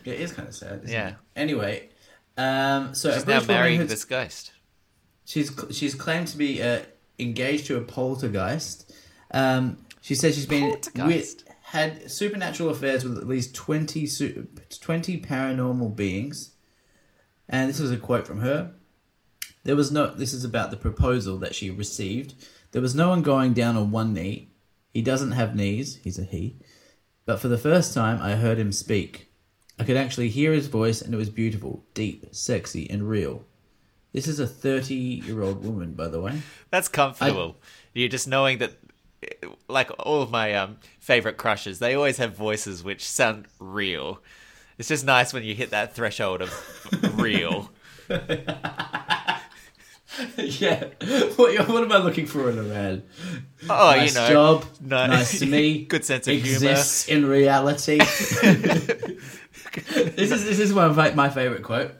It is kind of sad. isn't Yeah. it? Anyway, um, so She's now marrying this ghost. She's she's claimed to be uh, engaged to a poltergeist. Um, she says she's been with had supernatural affairs with at least 20, su- 20 paranormal beings. And this was a quote from her. There was no. This is about the proposal that she received. There was no one going down on one knee. He doesn't have knees. He's a he. But for the first time, I heard him speak. I could actually hear his voice, and it was beautiful, deep, sexy, and real. This is a 30 year old woman, by the way. That's comfortable. You're just knowing that, like all of my um, favorite crushes, they always have voices which sound real. It's just nice when you hit that threshold of real. yeah. What, what am I looking for in a man? Oh, nice you know, job. no- nice to me. good sense of humor. exists in reality. this is this is one of my, my favorite quote.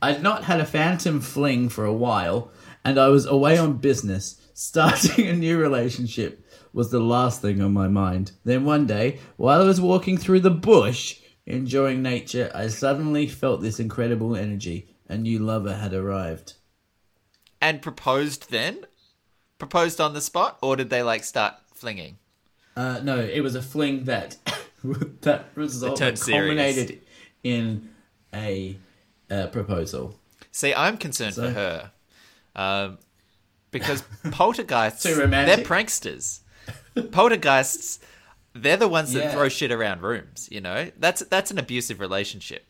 I'd not had a phantom fling for a while, and I was away on business. Starting a new relationship was the last thing on my mind. Then one day, while I was walking through the bush, enjoying nature, I suddenly felt this incredible energy. A new lover had arrived. And proposed then? Proposed on the spot? Or did they like start flinging? Uh, no, it was a fling that that result turned that culminated in a uh, proposal. See, I'm concerned So- for her. Um, because poltergeists, Too they're pranksters. Poltergeists, they're the ones that Yeah. throw shit around rooms, you know? That's that's an abusive relationship.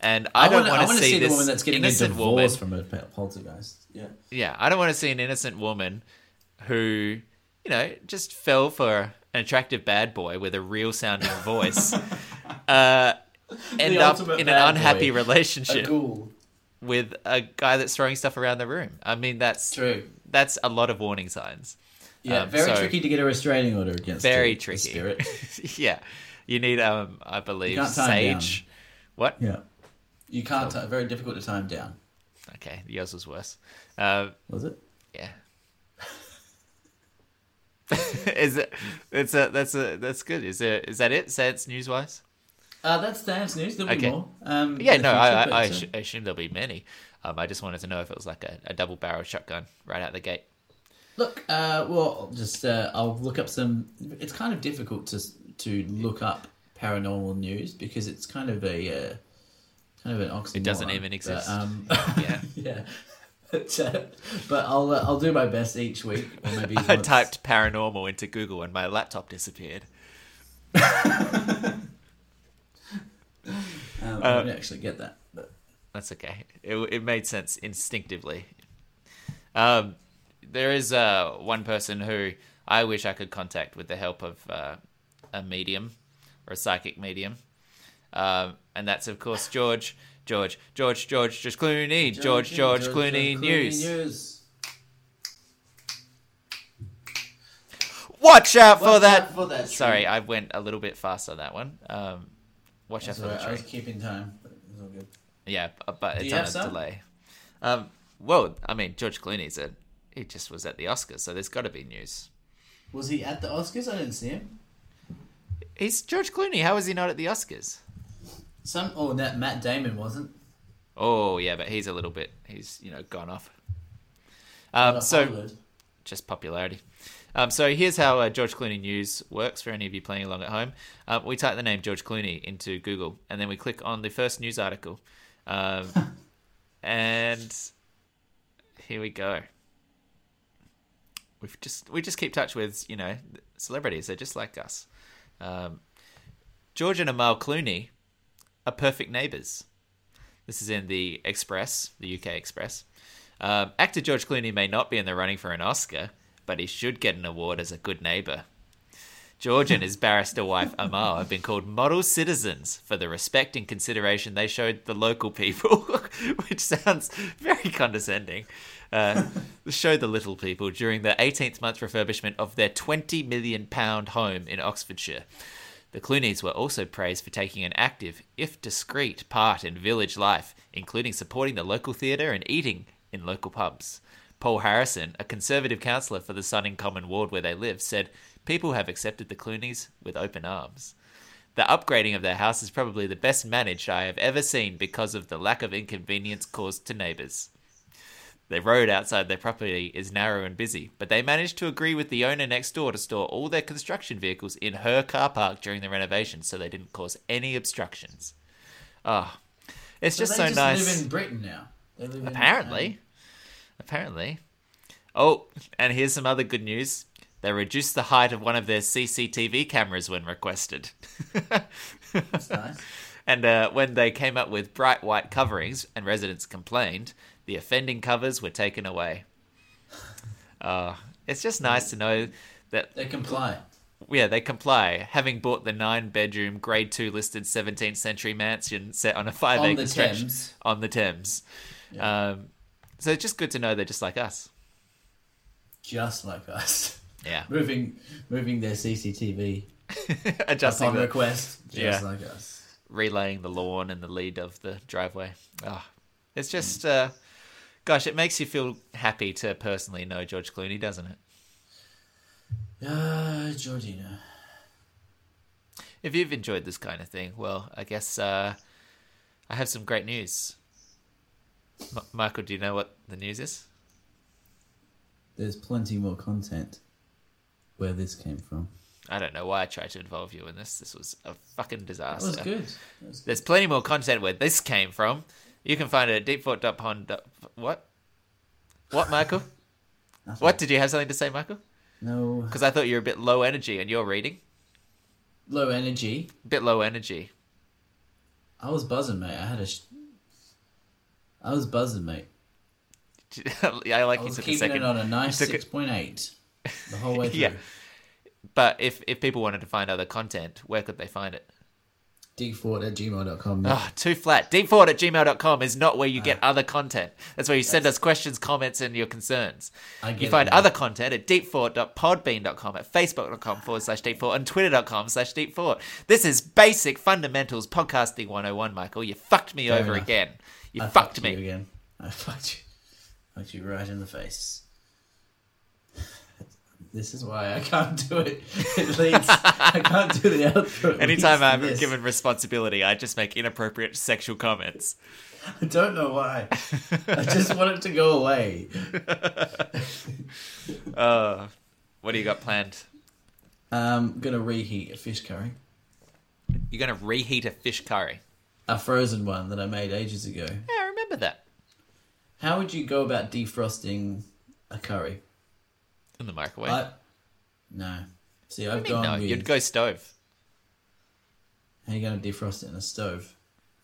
And I, don't wanna- want see, the this woman that's getting a innocent woman. divorce from a pol- poltergeist. Yeah. Yeah, I don't want to see an innocent woman who, you know, just fell for an attractive bad boy with a real sounding voice, uh, end up in an unhappy boy. relationship ghoul. with a guy that's throwing stuff around the room. I mean, that's True. that's a lot of warning signs. Yeah, Um, very so- tricky to get a restraining order against. Very the- the tricky. spirit. yeah, you need, um, I believe, can't tie him sage. What? Yeah. You can't. ti- very difficult to him down. Okay, yours was worse. Uh, Was it? yeah. is it? It's a. That's a. That's good. Is it? Is that it? Sans news wise? Uh, that's dance news. There'll be more. Um, Yeah. No. I. I, I assu- assume there'll be many. Um, I just wanted to know if it was like a, a double barrel shotgun right out the gate. Look, uh, well, just uh, I'll look up some. It's kind of difficult to to look up paranormal news because it's kind of a uh, kind of an oxymoron. It doesn't even But, exist. um, Yeah. yeah. But, uh, but I'll uh, I'll do my best each week, or maybe I once. typed paranormal into Google and my laptop disappeared. Um, uh, I don't actually get that. But That's okay. It, it made sense instinctively. Um, there is uh, one person who I wish I could contact with the help of uh, a medium or a psychic medium. Um, and that's, of course, George. George, George, George, George Clooney, George, George, Clooney, news. news. Watch out for Watch that. out for that Sorry. I went a little bit fast on that one. Um, watch out That's for the alright, I was keeping time. But it was all good. Yeah, but it's on a delay. Um, well, I mean, George Clooney's a he just was at the Oscars, so there's got to be news. Was he at the Oscars? I didn't see him. He's George Clooney. How is he not at the Oscars? Some. Oh, that Matt Damon wasn't. Oh yeah, but he's a little bit. He's you know gone off. Um, Uh, so Hollywood. just popularity. Um, so here's how uh, George Clooney News works for any of you playing along at home. Um, we type the name George Clooney into Google, and then we click on the first news article, um, and here we go. We've just we just keep touch with you know celebrities. They're just like us. Um, George and Amal Clooney are perfect neighbours. This is in the Express, the UK Express. Um, actor George Clooney may not be in the running for an Oscar, but he should get an award as a good neighbour. George and his barrister wife Amal have been called model citizens for the respect and consideration they showed the local people, which sounds very condescending. Uh, show the little people during the 18th month refurbishment of their 20 million pound home in Oxfordshire. The Clooneys were also praised for taking an active, if discreet, part in village life, including supporting the local theatre and eating in local pubs. Paul Harrison, a Conservative councillor for the Sonning Common ward where they live, said, People have accepted the Clooneys with open arms. The upgrading of their house is probably the best managed I have ever seen because of the lack of inconvenience caused to neighbours. The road outside their property is narrow and busy, but they managed to agree with the owner next door to store all their construction vehicles in her car park during the renovation so they didn't cause any obstructions. Ah, it's just they so just nice. They live in Britain now. Live in, Apparently. um, Apparently. Oh, and here's some other good news. They reduced the height of one of their CCTV cameras when requested. that's nice. and uh, when they came up with bright white coverings and residents complained, the offending covers were taken away. Uh, it's just nice to know that They comply. yeah, they comply, having bought the nine bedroom, grade two listed 17th century mansion set on a five-acre stretch Thames. on the Thames. Um, so it's just good to know they're just like us. Just like us. Yeah. Moving moving their CCTV Adjusting upon the, request. Just Yeah. like us. relaying the lawn and the lead of the driveway. Oh, it's just, uh, gosh, it makes you feel happy to personally know George Clooney, doesn't it? Ah, Georgina. If you've enjoyed this kind of thing, well, I guess uh, I have some great news. M- Michael, do you know what the news is? There's plenty more content where this came from. I don't know why I tried to involve you in this. This was a fucking disaster. That was good. That was There's plenty more content where this came from. You can find it at deepfort.pond. What? What, Michael? what? Did you have something to say, Michael? No. Because I thought you were a bit low energy and you're reading. Low energy. A bit low energy. I was buzzing, mate. I had a. Sh- I was buzzing, mate. I like I you was took a keeping second. it on a nice took it- six point eight the whole way through. Yeah. But if, if people wanted to find other content, where could they find it? Deepfort at gmail.com. Oh, too flat. Deepfort at gmail.com is not where you get Ah. other content. That's where you send us questions, comments, and your concerns. I You find other content at deepfort.podbean.com, at facebook.com forward slash deepfort, and twitter.com slash deepfort. This is basic fundamentals podcasting 101, Michael. You fucked me Fair over enough. again. You I fucked you me. again. I fucked you. Fucked you right in the face. This is why I can't do it. It leads. I can't do the outro. Anytime I'm this. given responsibility, I just make inappropriate sexual comments. I don't know why. I just want it to go away. Uh, what do you got planned? I'm gonna reheat a fish curry, You're going to reheat a fish curry. a frozen one that I made ages ago. Yeah, I remember that. How would you go about defrosting a curry? In the microwave. I, no. See, I've gone no, with. you'd go stove. How are you gonna defrost it in a stove?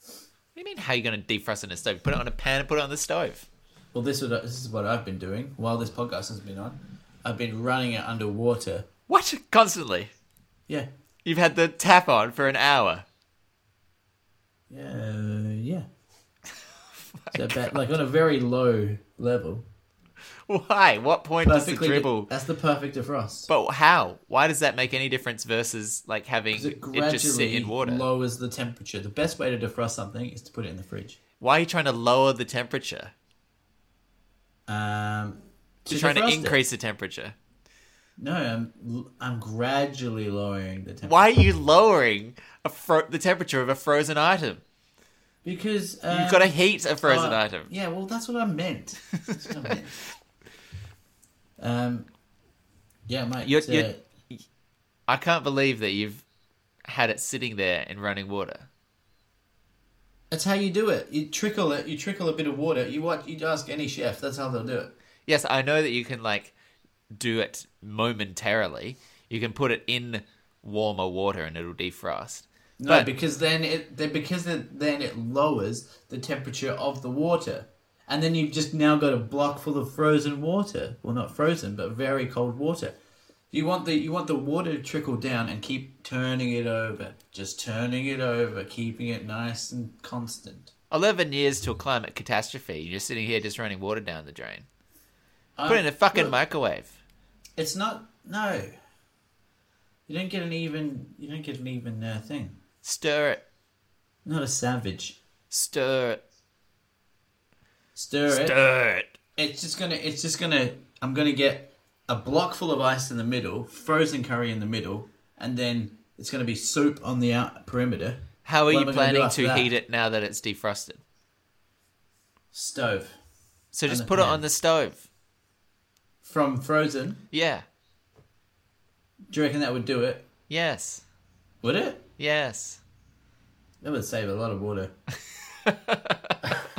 What do you mean? How are you going to defrost it in a stove? Put it on a pan and put it on the stove. Well, this would this is what I've been doing while this podcast has been on. I've been running it under water. What? Constantly. Yeah, You've had the tap on for an hour. yeah, yeah. Oh so about, like on a very low level. Why? What point does the dribble? That's the perfect defrost. But how? Why does that make any difference versus like having it it just sit in water? It lowers the temperature. The best way to defrost something is to put it in the fridge. Why are you trying to lower the temperature? Um, You're trying to defrost it. increase the temperature. No, I'm I'm gradually lowering the temperature. Why are you lowering a fro- the temperature of a frozen item? Because um, You've got to heat a frozen uh, item. Yeah, well, that's what I meant. That's what I meant. Um, yeah, mate. You're- uh, you're- I can't believe that you've had it sitting there in running water. That's how you do it. You trickle it. You trickle a bit of water. You watch. You ask any chef. That's how they'll do it. Yes, I know that you can like do it momentarily. You can put it in warmer water and it'll defrost. No, But- because then it then because then it lowers the temperature of the water, and then you've just now got a block full of frozen water. Well, not frozen, but very cold water. You want the you want the water to trickle down and keep turning it over, just turning it over, keeping it nice and constant. 11 years till climate catastrophe. You're sitting here just running water down the drain. Uh, Put it in a fucking look, microwave. It's not no. You don't get an even. You don't get an even uh, thing. Stir it. Not a savage. Stir it. Stir it. Stir it. It's just gonna. It's just gonna. I'm gonna get a block full of ice in the middle, frozen curry in the middle, and then it's gonna be soup on the out perimeter. How are What you am I gonna do planning to that? heat it now that it's defrosted? Stove So just put it on the stove. from frozen. Yeah. Do you reckon that would do it? Yes. Would it? Yes. That would save a lot of water.